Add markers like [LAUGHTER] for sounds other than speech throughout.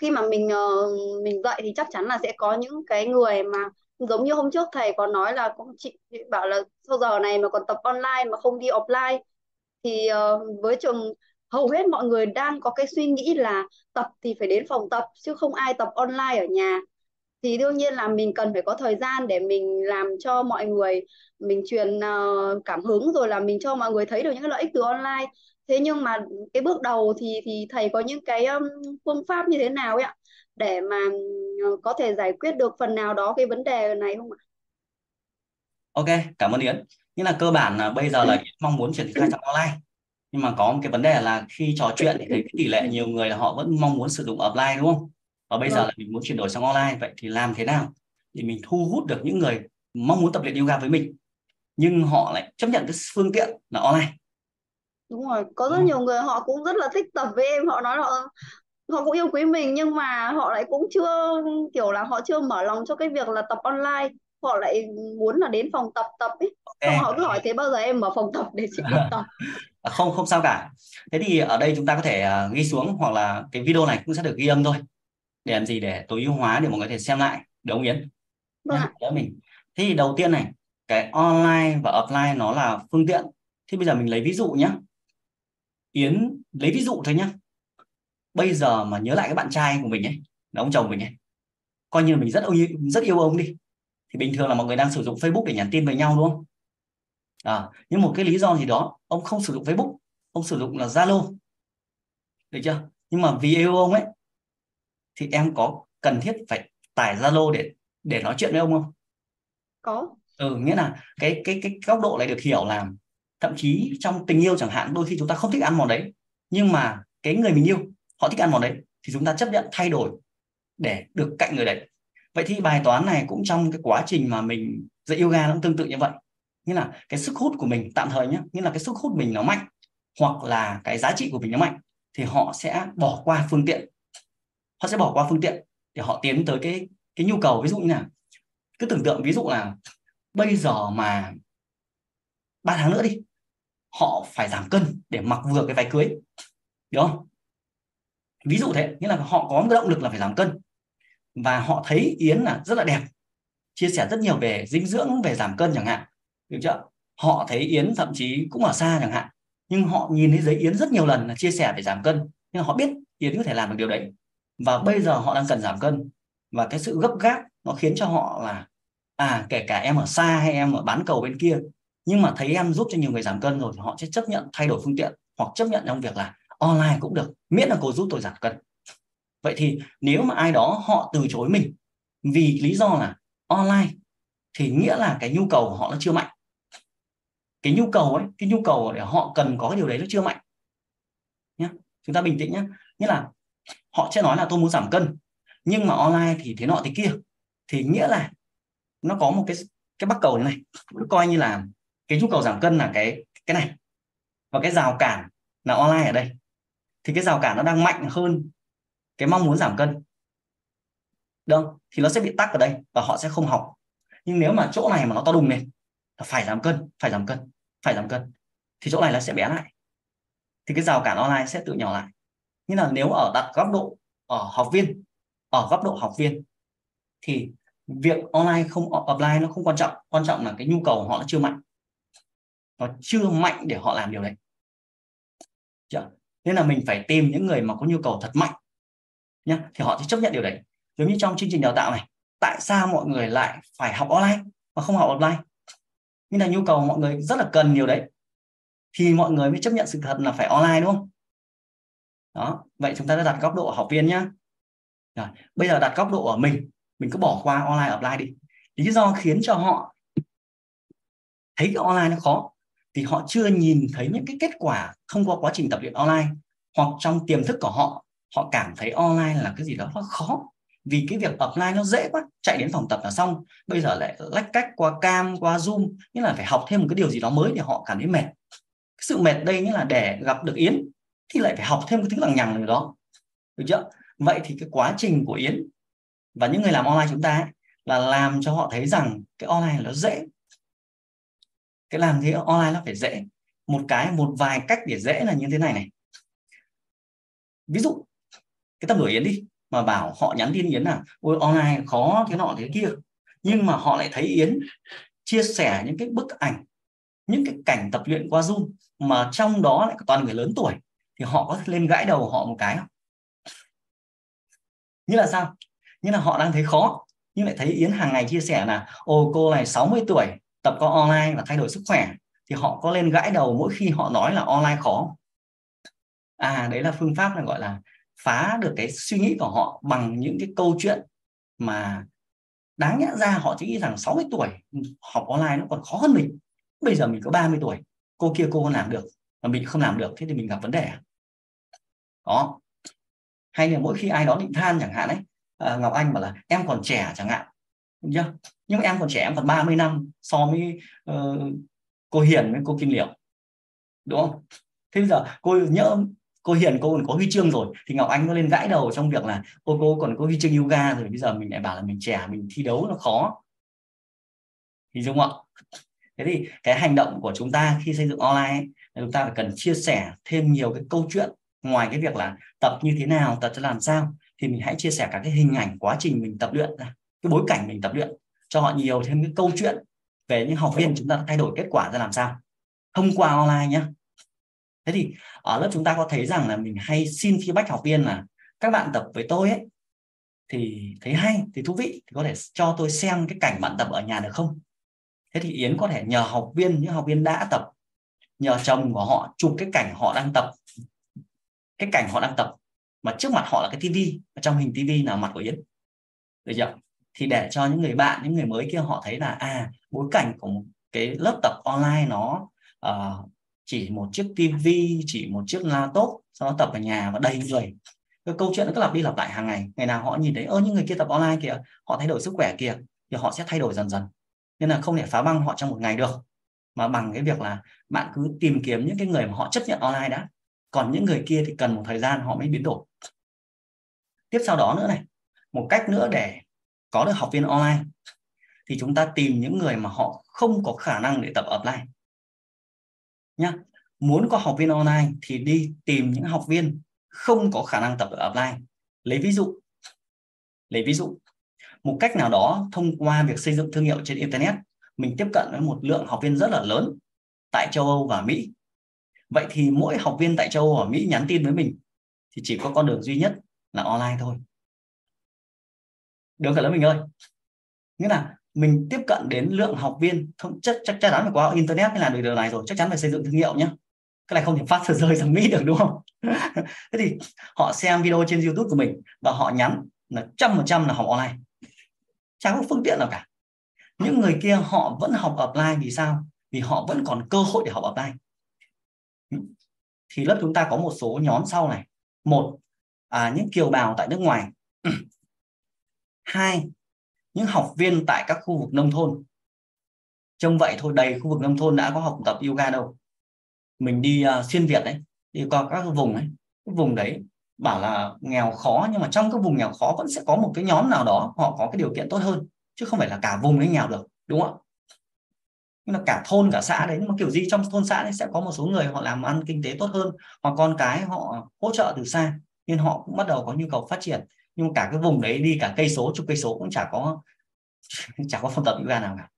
khi mà mình uh, mình dạy thì chắc chắn là sẽ có những cái người mà giống như hôm trước thầy có nói là cũng chị, chị bảo là sau giờ này mà còn tập online mà không đi offline. Thì uh, với trường hầu hết mọi người đang có cái suy nghĩ là tập thì phải đến phòng tập chứ không ai tập online ở nhà. Thì đương nhiên là mình cần phải có thời gian để mình làm cho mọi người mình truyền uh, cảm hứng rồi là mình cho mọi người thấy được những cái lợi ích từ online thế nhưng mà cái bước đầu thì thì thầy có những cái um, phương pháp như thế nào ấy ạ để mà uh, có thể giải quyết được phần nào đó cái vấn đề này không ạ Ok, cảm ơn Yến. Nhưng là cơ bản là bây giờ là Yến mong muốn triển khai trong online. Nhưng mà có một cái vấn đề là khi trò chuyện thì thấy cái tỷ lệ nhiều người là họ vẫn mong muốn sử dụng offline đúng không? Và bây giờ vâng. là mình muốn chuyển đổi sang online vậy thì làm thế nào để mình thu hút được những người mong muốn tập luyện yoga với mình nhưng họ lại chấp nhận cái phương tiện là online đúng rồi có rất nhiều người họ cũng rất là thích tập với em họ nói họ họ cũng yêu quý mình nhưng mà họ lại cũng chưa kiểu là họ chưa mở lòng cho cái việc là tập online họ lại muốn là đến phòng tập tập ấy okay. họ cứ hỏi thế bao giờ em mở phòng tập để chị đi tập [LAUGHS] à, không không sao cả thế thì ở đây chúng ta có thể uh, ghi xuống hoặc là cái video này cũng sẽ được ghi âm thôi để làm gì để tối ưu hóa để mọi người có thể xem lại đúng không Yến? Vâng Đỡ mình. Thế thì đầu tiên này cái online và offline nó là phương tiện. Thì bây giờ mình lấy ví dụ nhé. Yến lấy ví dụ thôi nhé. Bây giờ mà nhớ lại cái bạn trai của mình ấy, là ông chồng mình ấy, coi như mình rất yêu rất yêu ông đi. Thì bình thường là mọi người đang sử dụng Facebook để nhắn tin với nhau đúng không? À, nhưng một cái lý do gì đó ông không sử dụng Facebook, ông sử dụng là Zalo. Được chưa? Nhưng mà vì yêu ông ấy thì em có cần thiết phải tải Zalo để để nói chuyện với ông không? Có. Ừ, nghĩa là cái cái cái góc độ này được hiểu là thậm chí trong tình yêu chẳng hạn, đôi khi chúng ta không thích ăn món đấy, nhưng mà cái người mình yêu, họ thích ăn món đấy, thì chúng ta chấp nhận thay đổi để được cạnh người đấy. Vậy thì bài toán này cũng trong cái quá trình mà mình dạy yoga nó cũng tương tự như vậy. Như là cái sức hút của mình tạm thời nhé như là cái sức hút mình nó mạnh, hoặc là cái giá trị của mình nó mạnh, thì họ sẽ bỏ qua phương tiện. Họ sẽ bỏ qua phương tiện để họ tiến tới cái cái nhu cầu. Ví dụ như là cứ tưởng tượng, ví dụ là bây giờ mà ba tháng nữa đi họ phải giảm cân để mặc vừa cái váy cưới, đúng không? Ví dụ thế, nghĩa là họ có một cái động lực là phải giảm cân. Và họ thấy yến là rất là đẹp, chia sẻ rất nhiều về dinh dưỡng, về giảm cân chẳng hạn, được chưa? Họ thấy yến thậm chí cũng ở xa chẳng hạn, nhưng họ nhìn thấy giấy yến rất nhiều lần là chia sẻ về giảm cân, nhưng họ biết yến có thể làm được điều đấy. Và bây giờ họ đang cần giảm cân, và cái sự gấp gáp nó khiến cho họ là à kể cả em ở xa hay em ở bán cầu bên kia nhưng mà thấy em giúp cho nhiều người giảm cân rồi thì họ sẽ chấp nhận thay đổi phương tiện hoặc chấp nhận trong việc là online cũng được, miễn là cô giúp tôi giảm cân. Vậy thì nếu mà ai đó họ từ chối mình vì lý do là online thì nghĩa là cái nhu cầu của họ nó chưa mạnh. Cái nhu cầu ấy, cái nhu cầu để họ cần có cái điều đấy nó chưa mạnh. Nhé chúng ta bình tĩnh nhé nghĩa là họ sẽ nói là tôi muốn giảm cân, nhưng mà online thì thế nọ thế kia. Thì nghĩa là nó có một cái cái bắt cầu như này. Coi như là cái nhu cầu giảm cân là cái cái này. Và cái rào cản là online ở đây. Thì cái rào cản nó đang mạnh hơn cái mong muốn giảm cân. Được thì nó sẽ bị tắc ở đây và họ sẽ không học. Nhưng nếu mà chỗ này mà nó to đùng lên phải giảm cân, phải giảm cân, phải giảm cân, thì chỗ này nó sẽ bé lại. Thì cái rào cản online sẽ tự nhỏ lại. Như là nếu ở đặt góc độ ở học viên, ở góc độ học viên, thì việc online không, offline nó không quan trọng. Quan trọng là cái nhu cầu của họ nó chưa mạnh nó chưa mạnh để họ làm điều đấy. Chưa? nên là mình phải tìm những người mà có nhu cầu thật mạnh, nhá, thì họ sẽ chấp nhận điều đấy. Giống như trong chương trình đào tạo này, tại sao mọi người lại phải học online mà không học offline? Nhưng là nhu cầu mọi người rất là cần điều đấy, thì mọi người mới chấp nhận sự thật là phải online, đúng không? Đó, vậy chúng ta đã đặt góc độ học viên nhá. Rồi, bây giờ đặt góc độ ở mình mình cứ bỏ qua online, offline đi. Lý do khiến cho họ thấy cái online nó khó thì họ chưa nhìn thấy những cái kết quả thông qua quá trình tập luyện online hoặc trong tiềm thức của họ họ cảm thấy online là cái gì đó nó khó vì cái việc offline nó dễ quá chạy đến phòng tập là xong bây giờ lại lách cách qua cam qua zoom nghĩa là phải học thêm một cái điều gì đó mới để họ cảm thấy mệt. Cái sự mệt đây nghĩa là để gặp được yến thì lại phải học thêm cái thứ lằng nhằng gì đó. Được chưa? Vậy thì cái quá trình của yến và những người làm online chúng ta ấy, là làm cho họ thấy rằng cái online nó dễ cái làm gì online nó phải dễ một cái, một vài cách để dễ là như thế này này ví dụ, cái tâm đổi yến đi, mà bảo họ nhắn tin Yến là, ôi, online khó thế nọ thế kia nhưng mà họ lại thấy Yến chia sẻ những cái bức ảnh, những cái cảnh tập luyện qua Zoom mà trong đó lại toàn người lớn tuổi, thì họ có lên gãi đầu họ một cái không? Như là sao? Như là họ đang thấy khó, nhưng lại thấy Yến hàng ngày chia sẻ là ô cô này 60 tuổi tập có online và thay đổi sức khỏe thì họ có lên gãi đầu mỗi khi họ nói là online khó. À đấy là phương pháp là gọi là phá được cái suy nghĩ của họ bằng những cái câu chuyện mà đáng nhẽ ra họ chỉ nghĩ rằng 60 tuổi học online nó còn khó hơn mình. Bây giờ mình có 30 tuổi cô kia cô làm được mà mình không làm được thế thì mình gặp vấn đề à? đó. Hay là mỗi khi ai đó định than chẳng hạn ấy à, Ngọc Anh bảo là em còn trẻ chẳng hạn chưa? nhưng mà em còn trẻ em còn 30 năm so với uh, cô Hiền với cô Kim Liễu. Đúng không? Thế bây giờ cô nhớ cô Hiền cô còn có huy chương rồi thì Ngọc Anh nó lên gãi đầu trong việc là cô cô còn có huy chương yoga rồi bây giờ mình lại bảo là mình trẻ mình thi đấu nó khó. Thì đúng không ạ? Thế thì cái hành động của chúng ta khi xây dựng online ấy, chúng ta phải cần chia sẻ thêm nhiều cái câu chuyện ngoài cái việc là tập như thế nào tập cho làm sao thì mình hãy chia sẻ các cái hình ảnh quá trình mình tập luyện ra cái bối cảnh mình tập luyện cho họ nhiều thêm cái câu chuyện về những học viên chúng ta thay đổi kết quả ra làm sao. Thông qua online nhé thế thì ở lớp chúng ta có thấy rằng là mình hay xin feedback học viên là, các bạn tập với tôi ấy, thì thấy hay, thì thú vị, thì có thể cho tôi xem cái cảnh bạn tập ở nhà được không? Thế thì Yến có thể nhờ học viên, những học viên đã tập, nhờ chồng của họ chụp cái cảnh họ đang tập, cái cảnh họ đang tập, mà trước mặt họ là cái tivi trong hình tivi là mặt của Yến. Được chưa? Thì để cho những người bạn những người mới kia họ thấy là à bối cảnh của một cái lớp tập online nó uh, chỉ một chiếc tivi chỉ một chiếc laptop sau đó tập ở nhà và đầy người. Cái câu chuyện nó cứ lặp đi lặp lại hàng ngày. Ngày nào họ nhìn thấy ơ những người kia tập online kìa họ thay đổi sức khỏe kìa thì họ sẽ thay đổi dần dần. Nên là không thể phá băng họ trong một ngày được. Mà bằng cái việc là bạn cứ tìm kiếm những cái người mà họ chấp nhận online đã. Còn những người kia thì cần một thời gian họ mới biến đổi. Tiếp sau đó nữa này một cách nữa để có được học viên online, thì chúng ta tìm những người mà họ không có khả năng để tập offline. Nhá, muốn có học viên online thì đi tìm những học viên không có khả năng tập ở offline. Lấy ví dụ, lấy ví dụ, một cách nào đó thông qua việc xây dựng thương hiệu trên internet, mình tiếp cận với một lượng học viên rất là lớn tại châu Âu và Mỹ. Vậy thì mỗi học viên tại châu Âu và Mỹ nhắn tin với mình thì chỉ có con đường duy nhất là online thôi được cả lớn mình ơi. Nghĩa là mình tiếp cận đến lượng học viên không chắc chắc chắn phải qua internet mới làm được điều này rồi chắc chắn phải xây dựng thương hiệu nhé cái này không thể phát rơi sang mỹ được đúng không? [LAUGHS] Thế thì họ xem video trên youtube của mình và họ nhắn là trăm phần trăm là học online. Chẳng có phương tiện nào cả. Những người kia họ vẫn học offline vì sao? Vì họ vẫn còn cơ hội để học offline. Ừ. Thì lớp chúng ta có một số nhóm sau này. Một à, những kiều bào tại nước ngoài hai những học viên tại các khu vực nông thôn. Trông vậy thôi đầy khu vực nông thôn đã có học tập yoga đâu. Mình đi uh, xuyên việt đấy đi qua các vùng ấy. Cái vùng đấy bảo là nghèo khó nhưng mà trong cái vùng nghèo khó vẫn sẽ có một cái nhóm nào đó họ có cái điều kiện tốt hơn chứ không phải là cả vùng đấy nghèo được đúng không ạ? Nhưng là cả thôn cả xã đấy nhưng mà kiểu gì trong thôn xã đấy sẽ có một số người họ làm ăn kinh tế tốt hơn hoặc con cái họ hỗ trợ từ xa nên họ cũng bắt đầu có nhu cầu phát triển nhưng cả cái vùng đấy đi cả cây số chục cây số cũng chả có [LAUGHS] chả có phòng tập yoga nào cả.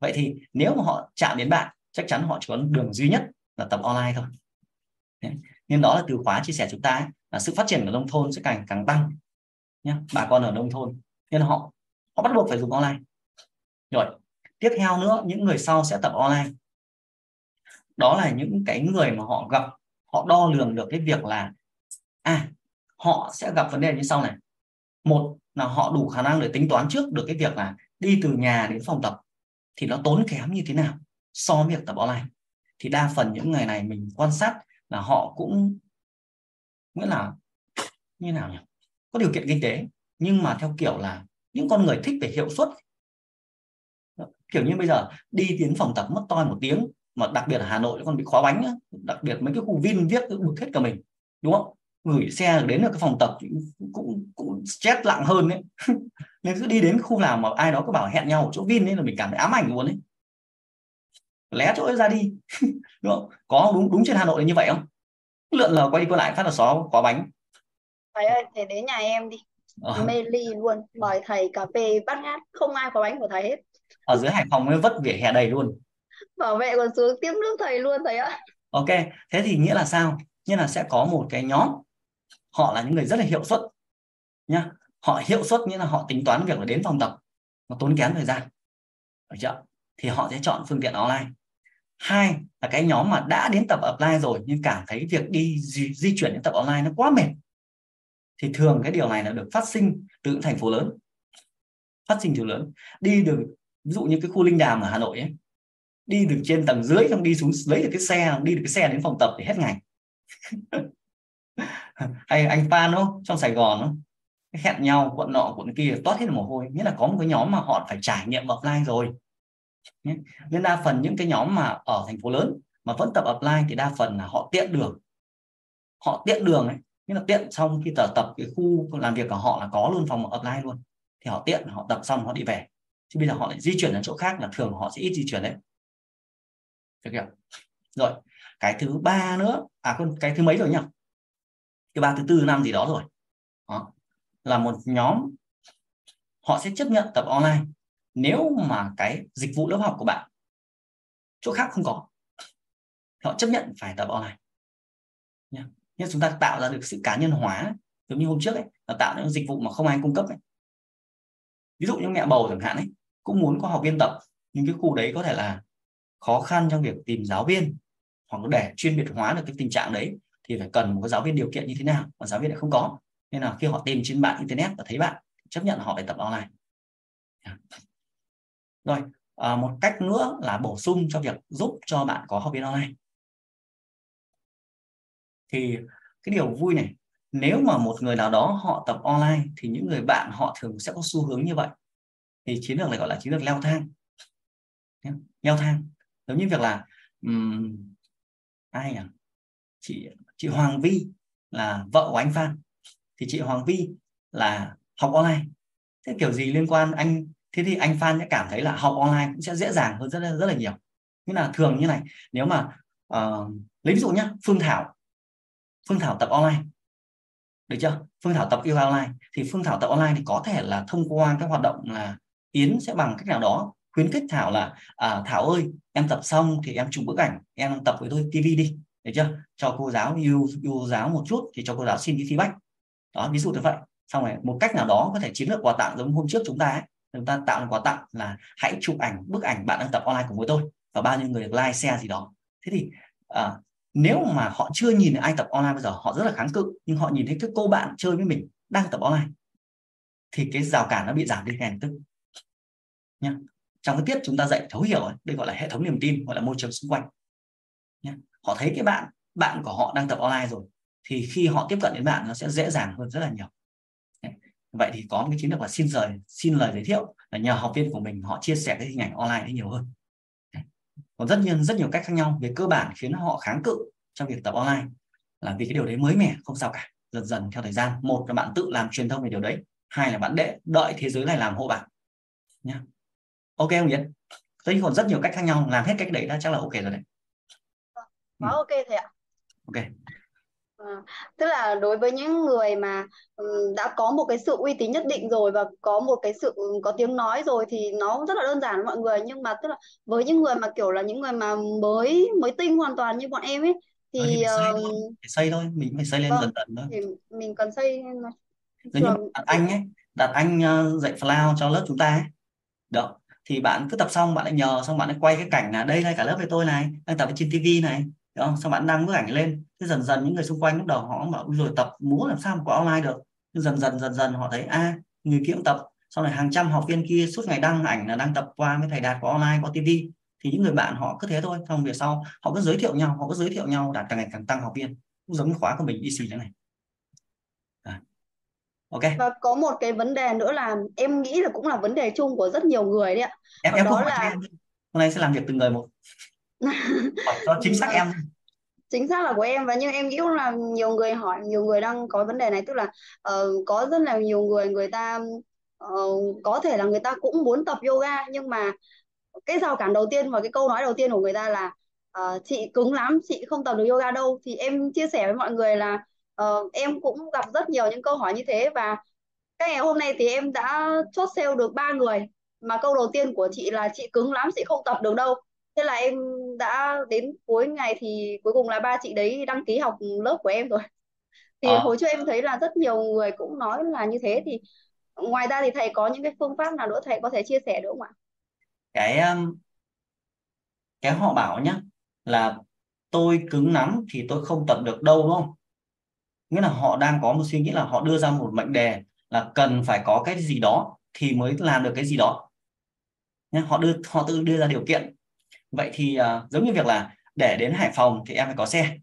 Vậy thì nếu mà họ chạm đến bạn chắc chắn họ chỉ có đường duy nhất là tập online thôi. Nên đó là từ khóa chia sẻ chúng ta ấy, là sự phát triển của nông thôn sẽ càng càng tăng nhé bà con ở nông thôn. Nên họ họ bắt buộc phải dùng online. Rồi tiếp theo nữa những người sau sẽ tập online. Đó là những cái người mà họ gặp họ đo lường được cái việc là à họ sẽ gặp vấn đề như sau này một là họ đủ khả năng để tính toán trước được cái việc là đi từ nhà đến phòng tập thì nó tốn kém như thế nào so với việc tập online. Thì đa phần những người này mình quan sát là họ cũng nghĩa là như nào nhỉ? Có điều kiện kinh tế, nhưng mà theo kiểu là những con người thích về hiệu suất. Kiểu như bây giờ đi đến phòng tập mất toi một tiếng, mà đặc biệt ở Hà Nội còn bị khóa bánh đặc biệt mấy cái khu Vin viết bực hết cả mình, đúng không? Gửi xe đến được cái phòng tập cũng cũng stress lặng hơn đấy. [LAUGHS] Nên cứ đi đến khu nào mà ai đó có bảo hẹn nhau ở chỗ Vin nên là mình cảm thấy ám ảnh luôn đấy lé chỗ ấy ra đi. [LAUGHS] Đúng không? Có đúng đúng trên Hà Nội là như vậy không? Lượn lờ quay đi quay lại phát là xó có bánh. Thầy ơi, thầy đến nhà em đi. Ờ, mê ly luôn. Mời thầy cà phê bát ngát không ai có bánh của thầy hết. Ở dưới Hải Phòng mới vất vỉa hè đầy luôn. Bảo vệ còn xuống tiếp nước thầy luôn thầy ạ. Ok thế thì nghĩa là sao? Nghĩa là sẽ có một cái nhóm họ là những người rất là hiệu suất nhá. Họ hiệu suất nghĩa là họ tính toán việc là đến phòng tập nó tốn kém thời gian. Được chưa? Thì họ sẽ chọn phương tiện online. Hai là cái nhóm mà đã đến tập offline rồi nhưng cảm thấy việc đi di, di chuyển đến tập online nó quá mệt thì thường cái điều này là được phát sinh từ những thành phố lớn. Phát sinh từ lớn. Đi được ví dụ như cái khu linh đàm ở hà nội ấy đi được trên tầng dưới xong đi xuống lấy được cái xe đi được cái xe đến phòng tập thì hết ngày. [LAUGHS] hay anh Phan không? Trong Sài Gòn không? Hẹn nhau, quận nọ, quận kia, toát hết mồ hôi. Nghĩa là có một cái nhóm mà họ phải trải nghiệm offline rồi. Nên đa phần những cái nhóm mà ở thành phố lớn mà vẫn tập offline thì đa phần là họ tiện đường. Họ tiện đường ấy. Nghĩa là tiện xong khi tập tập cái khu làm việc của họ là có luôn phòng offline luôn. Thì họ tiện, họ tập xong họ đi về. Chứ bây giờ họ lại di chuyển đến chỗ khác là thường họ sẽ ít di chuyển đấy. Được chưa? Rồi, cái thứ ba nữa. À cái thứ mấy rồi nhỉ? Cái ba thứ tư năm gì đó rồi. Đó. là một nhóm, họ sẽ chấp nhận tập online nếu mà cái dịch vụ lớp học của bạn chỗ khác không có. Họ chấp nhận phải tập online. Nha nhưng chúng ta tạo ra được sự cá nhân hóa, giống như hôm trước ấy, là tạo những dịch vụ mà không ai cung cấp ấy. ví dụ như mẹ bầu chẳng hạn ấy, cũng muốn có học viên tập, nhưng cái khu đấy có thể là khó khăn trong việc tìm giáo viên, hoặc để chuyên biệt hóa được cái tình trạng đấy thì phải cần một cái giáo viên điều kiện như thế nào mà giáo viên lại không có. Nên là khi họ tìm trên mạng internet và thấy bạn chấp nhận họ phải tập online. Dạ. Rồi à, một cách nữa là bổ sung cho việc giúp cho bạn có học viên online. Thì cái điều vui này nếu mà một người nào đó họ tập online thì những người bạn họ thường sẽ có xu hướng như vậy. Thì chiến lược này gọi là chiến lược leo thang. Leo thang. Giống như việc là um, ai nhỉ? Chị chị Hoàng Vi là vợ của anh Phan. Thì chị Hoàng Vi là học online. Thế kiểu gì liên quan anh thế thì anh Phan sẽ cảm thấy là học online cũng sẽ dễ dàng hơn rất là rất là nhiều. Như là thường như này nếu mà uh, lấy ví dụ nhé Phương Thảo. Phương Thảo tập online. Được chưa? Phương Thảo tập yoga online. Thì Phương Thảo tập online thì có thể là thông qua các hoạt động là Yến sẽ bằng cách nào đó khuyến khích Thảo là à, Thảo ơi em tập xong thì em chụp bức ảnh em tập với tôi TV đi được chưa? Cho cô giáo yêu yêu giáo một chút thì cho cô giáo xin cái feedback. Đó ví dụ như vậy. Xong rồi một cách nào đó có thể chiến lược quà tặng giống hôm trước chúng ta ấy. Chúng ta tạo quà tặng là hãy chụp ảnh bức ảnh bạn đang tập online cùng với tôi và bao nhiêu người được like share gì đó. Thế thì à, nếu mà họ chưa nhìn ai tập online bây giờ họ rất là kháng cự nhưng họ nhìn thấy cái cô bạn chơi với mình đang tập online thì cái rào cản nó bị giảm đi ngay tức. Nhá. Trong cái tiết chúng ta dạy thấu hiểu đây gọi là hệ thống niềm tin gọi là môi trường xung quanh họ thấy cái bạn bạn của họ đang tập online rồi, thì khi họ tiếp cận đến bạn, nó sẽ dễ dàng hơn rất là nhiều. Vậy thì có một cái chiến lược là xin lời xin lời giới thiệu là nhờ học viên của mình, họ chia sẻ cái hình ảnh online đấy nhiều hơn. Còn rất nhiều rất nhiều cách khác nhau. Về cơ bản khiến họ kháng cự trong việc tập online là vì cái điều đấy mới mẻ, không sao cả. Dần dần theo thời gian, một là bạn tự làm truyền thông về điều đấy, hai là bạn đệ đợi thế giới này làm hộ bạn. Nhá. Ok không nhỉ Thế còn rất nhiều cách khác nhau. Làm hết cách đấy đã chắc là ok rồi đấy quá ừ. ok thầy ạ. Ok. À, tức là đối với những người mà um, đã có một cái sự uy tín nhất định rồi và có một cái sự um, có tiếng nói rồi thì nó rất là đơn giản mọi người. Nhưng mà tức là với những người mà kiểu là những người mà mới mới tinh hoàn toàn như bọn em ấy thì, ừ, thì xây, phải xây thôi mình phải xây lên vâng, dần dần thôi. thì mình cần xây giống như đặt anh ấy đặt anh uh, dạy flow cho lớp chúng ta ấy. Được. Thì bạn cứ tập xong bạn lại nhờ xong bạn lại quay cái cảnh là đây là cả lớp với tôi này đang tập trên tivi này Đúng không? xong bạn đăng bức ảnh lên. Thế dần dần những người xung quanh lúc đầu họ bảo rồi tập múa làm sao mà có online được? Nhưng dần dần dần dần họ thấy a à, người kia cũng tập. Sau này hàng trăm học viên kia suốt ngày đăng ảnh là đang tập qua với thầy đạt có online có tv thì những người bạn họ cứ thế thôi. Xong về sau họ cứ giới thiệu nhau họ cứ giới thiệu nhau đạt càng ngày càng tăng học viên. Cũng giống như khóa của mình xì thế này. À. ok. Và có một cái vấn đề nữa là em nghĩ là cũng là vấn đề chung của rất nhiều người đấy ạ. Em em đó là hôm nay sẽ làm việc từng người một [LAUGHS] cho chính xác em. Chính xác là của em. Và nhưng em nghĩ là nhiều người hỏi nhiều người đang có vấn đề này. Tức là uh, có rất là nhiều người người ta uh, có thể là người ta cũng muốn tập yoga nhưng mà cái rào cản đầu tiên và cái câu nói đầu tiên của người ta là uh, chị cứng lắm chị không tập được yoga đâu. Thì em chia sẻ với mọi người là uh, em cũng gặp rất nhiều những câu hỏi như thế. Và cái ngày hôm nay thì em đã chốt sale được ba người. Mà câu đầu tiên của chị là chị cứng lắm chị không tập được đâu thế là em đã đến cuối ngày thì cuối cùng là ba chị đấy đăng ký học lớp của em rồi. Thì Ờ. hồi trước em thấy là rất nhiều người cũng nói là như thế thì ngoài ra thì thầy có những cái phương pháp nào nữa thầy có thể chia sẻ được không ạ? Cái um, cái họ bảo nhá là tôi cứng lắm thì tôi không tập được đâu đúng không? Nghĩa là họ đang có một suy nghĩ là họ đưa ra một mệnh đề là cần phải có cái gì đó thì mới làm được cái gì đó. Nhé họ đưa họ tự đưa ra điều kiện vậy thì uh, giống như việc là để đến Hải Phòng thì em phải có xe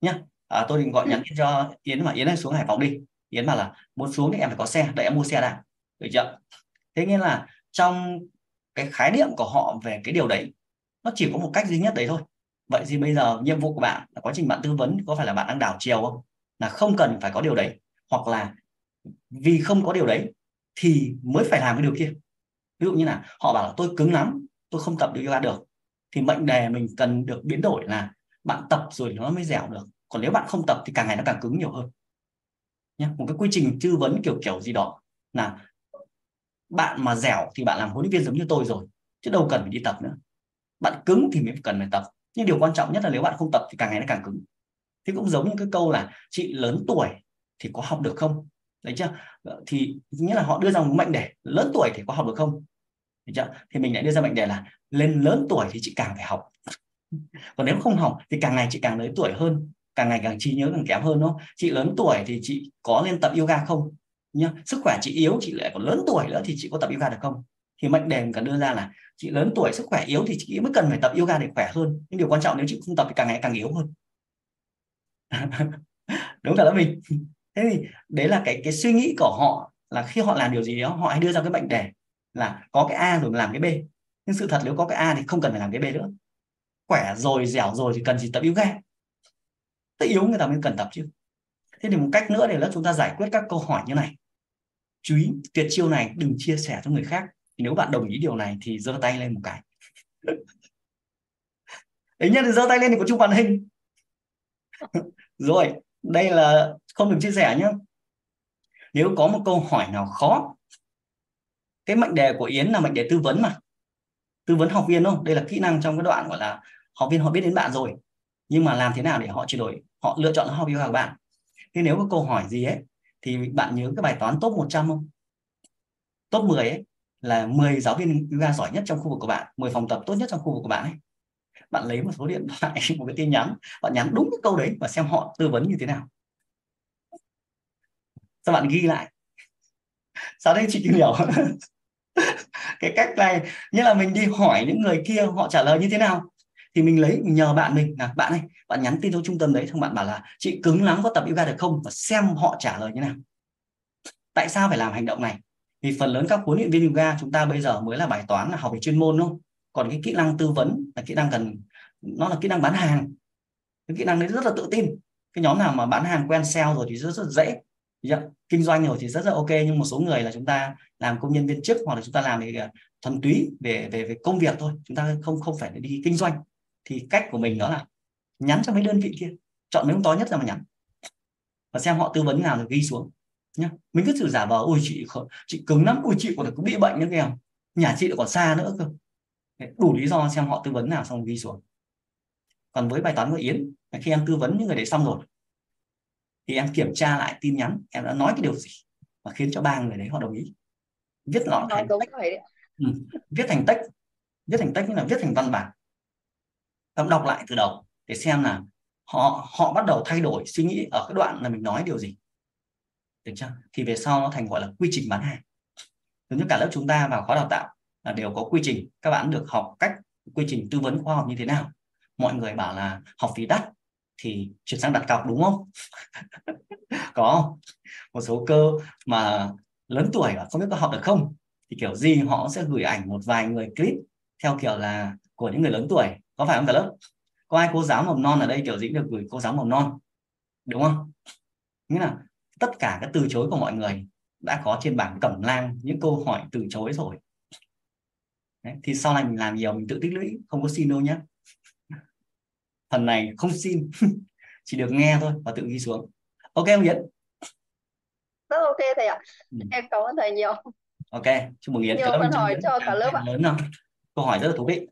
nhá. À, tôi định gọi nhắn tin cho Yến mà Yến ơi xuống Hải Phòng đi. Yến bảo là muốn xuống thì em phải có xe để em mua xe đã. Được chưa? Thế nghĩa là trong cái khái niệm của họ về cái điều đấy nó chỉ có một cách duy nhất đấy thôi. Vậy thì bây giờ nhiệm vụ của bạn là quá trình bạn tư vấn có phải là bạn đang đảo chiều không? Là không cần phải có điều đấy hoặc là vì không có điều đấy thì mới phải làm cái điều kia. Ví dụ như là họ bảo là tôi cứng lắm tôi không tập được yoga được thì mệnh đề mình cần được biến đổi là bạn tập rồi nó mới dẻo được. Còn nếu bạn không tập thì càng ngày nó càng cứng nhiều hơn. Nhé một cái quy trình tư vấn kiểu kiểu gì đó là bạn mà dẻo thì bạn làm huấn luyện viên giống như tôi rồi, chứ đâu cần phải đi tập nữa. Bạn cứng thì mới cần phải tập. Nhưng điều quan trọng nhất là nếu bạn không tập thì càng ngày nó càng cứng. Thì cũng giống như cái câu là chị lớn tuổi thì có học được không? Đấy chưa? Thì, nghĩa là họ đưa ra một mệnh đề, lớn tuổi thì có học được không? Chưa? thì mình lại đưa ra mệnh đề là lên lớn tuổi thì chị càng phải học. Còn nếu không học thì càng ngày chị càng lớn tuổi hơn, càng ngày càng trí nhớ càng kém hơn, đúng không? Chị lớn tuổi thì chị có lên tập yoga không? Nhá, sức khỏe chị yếu chị lại còn lớn tuổi nữa thì chị có tập yoga được không? Thì mệnh đề mình cần đưa ra là chị lớn tuổi, sức khỏe yếu thì chị mới cần phải tập yoga để khỏe hơn. Nhưng điều quan trọng nếu chị không tập thì càng ngày càng yếu hơn. [LAUGHS] Đúng cả là mình. Thế thì đấy là cái cái suy nghĩ của họ là khi họ làm điều gì đó, họ hay đưa ra cái mệnh đề là có cái A rồi làm cái B. Nhưng sự thật nếu có cái A thì không cần phải làm cái B nữa. Khỏe rồi, dẻo rồi thì cần gì tập yoga. Tất yếu người ta mới cần tập chứ. Thế thì một cách nữa để là chúng ta giải quyết các câu hỏi như này. Chú ý, tuyệt chiêu này đừng chia sẻ cho người khác. Thì nếu bạn đồng ý điều này thì giơ tay lên một cái. Đấy nhất thì giơ tay lên thì có chung màn hình. [LAUGHS] Rồi, đây là không được chia sẻ nhé nếu có một câu hỏi nào khó cái mệnh đề của Yến là mệnh đề tư vấn mà. Tư vấn học viên không đây là kỹ năng trong cái đoạn gọi là học viên họ biết đến bạn rồi. Nhưng mà làm thế nào để họ chuyển đổi, họ lựa chọn học viên của bạn? Thế nếu có câu hỏi gì ấy, thì bạn nhớ cái bài toán top 100 không? Top 10 ấy là 10 giáo viên yoga giỏi nhất trong khu vực của bạn 10 phòng tập tốt nhất trong khu vực của bạn ấy. Bạn lấy một số điện [LAUGHS] thoại, một cái tin nhắn, bạn nhắn đúng cái câu đấy và xem họ tư vấn như thế nào. Sao bạn ghi lại? Sao đây chị hiểu? [LAUGHS] [LAUGHS] cái cách này như là mình đi hỏi những người kia, họ trả lời như thế nào? Thì mình lấy, mình nhờ bạn mình là, bạn ơi, bạn nhắn tin cho trung tâm đấy. Xong bạn bảo là, chị cứng lắm, có tập yoga được không? Và xem họ trả lời như nào. Tại sao phải làm hành động này? Vì phần lớn các huấn luyện viên yoga chúng ta bây giờ mới là bài toán là học về chuyên môn không còn cái kỹ năng tư vấn là kỹ năng cần, nó là kỹ năng bán hàng. Cái kỹ năng đấy rất là tự tin. Cái nhóm nào mà bán hàng quen sale rồi thì rất rất dễ kinh doanh rồi thì rất là ok, nhưng một số người là chúng ta làm công nhân viên chức hoặc là chúng ta làm về à, thuần túy về về về công việc thôi. Chúng ta không không phải đi kinh doanh. Thì cách của mình đó là nhắn cho mấy đơn vị kia. Chọn mấy ông to nhất ra mà nhắn. Và xem họ tư vấn nào rồi ghi xuống, nhá. Mình cứ thử giả vờ, ôi, chị chị cứng lắm ôi chị còn cứ bị bệnh nữa kìa nhà chị lại còn xa nữa cơ. Đủ lý do xem họ tư vấn nào xong ghi xuống. Còn với bài toán của Yến khi em tư vấn những người đấy xong rồi thì em kiểm tra lại tin nhắn em đã nói cái điều gì và khiến cho ba người đấy họ đồng ý? Viết nó thành đấy. Ừ. viết thành text viết thành text như là viết thành văn bản. Em đọc lại từ đầu để xem là họ họ bắt đầu thay đổi suy nghĩ ở cái đoạn là mình nói điều gì. Được chưa? Thì về sau nó thành gọi là quy trình bán hàng. Giống như cả lớp chúng ta vào khóa đào tạo là đều có quy trình. Các bạn được học cách quy trình tư vấn khoa học như thế nào. Mọi người bảo là học phí đắt thì chuyển sang đặt cọc đúng không? [LAUGHS] Có một số cơ mà lớn tuổi và không biết có học được không? Thì kiểu gì họ sẽ gửi ảnh một vài người clip theo kiểu là của những người lớn tuổi. Có phải không cả lớp? Có ai cô giáo mầm non ở đây kiểu gì được gửi cô giáo mầm non? Đúng không? Nghĩa là tất cả các từ chối của mọi người đã có trên bảng cẩm lang những câu hỏi từ chối rồi. Đấy, thì sau này mình làm nhiều mình tự tích lũy không có xin đâu nhé phần này không xin [LAUGHS] chỉ được nghe thôi và tự ghi xuống. Ok không Yến? Rất ok thầy ạ. Ừ. em cảm ơn thầy nhiều. Ok chúc mừng Yến. Nhiều Trâm hỏi cho cả lớp ạ. lớn không câu hỏi rất là thú vị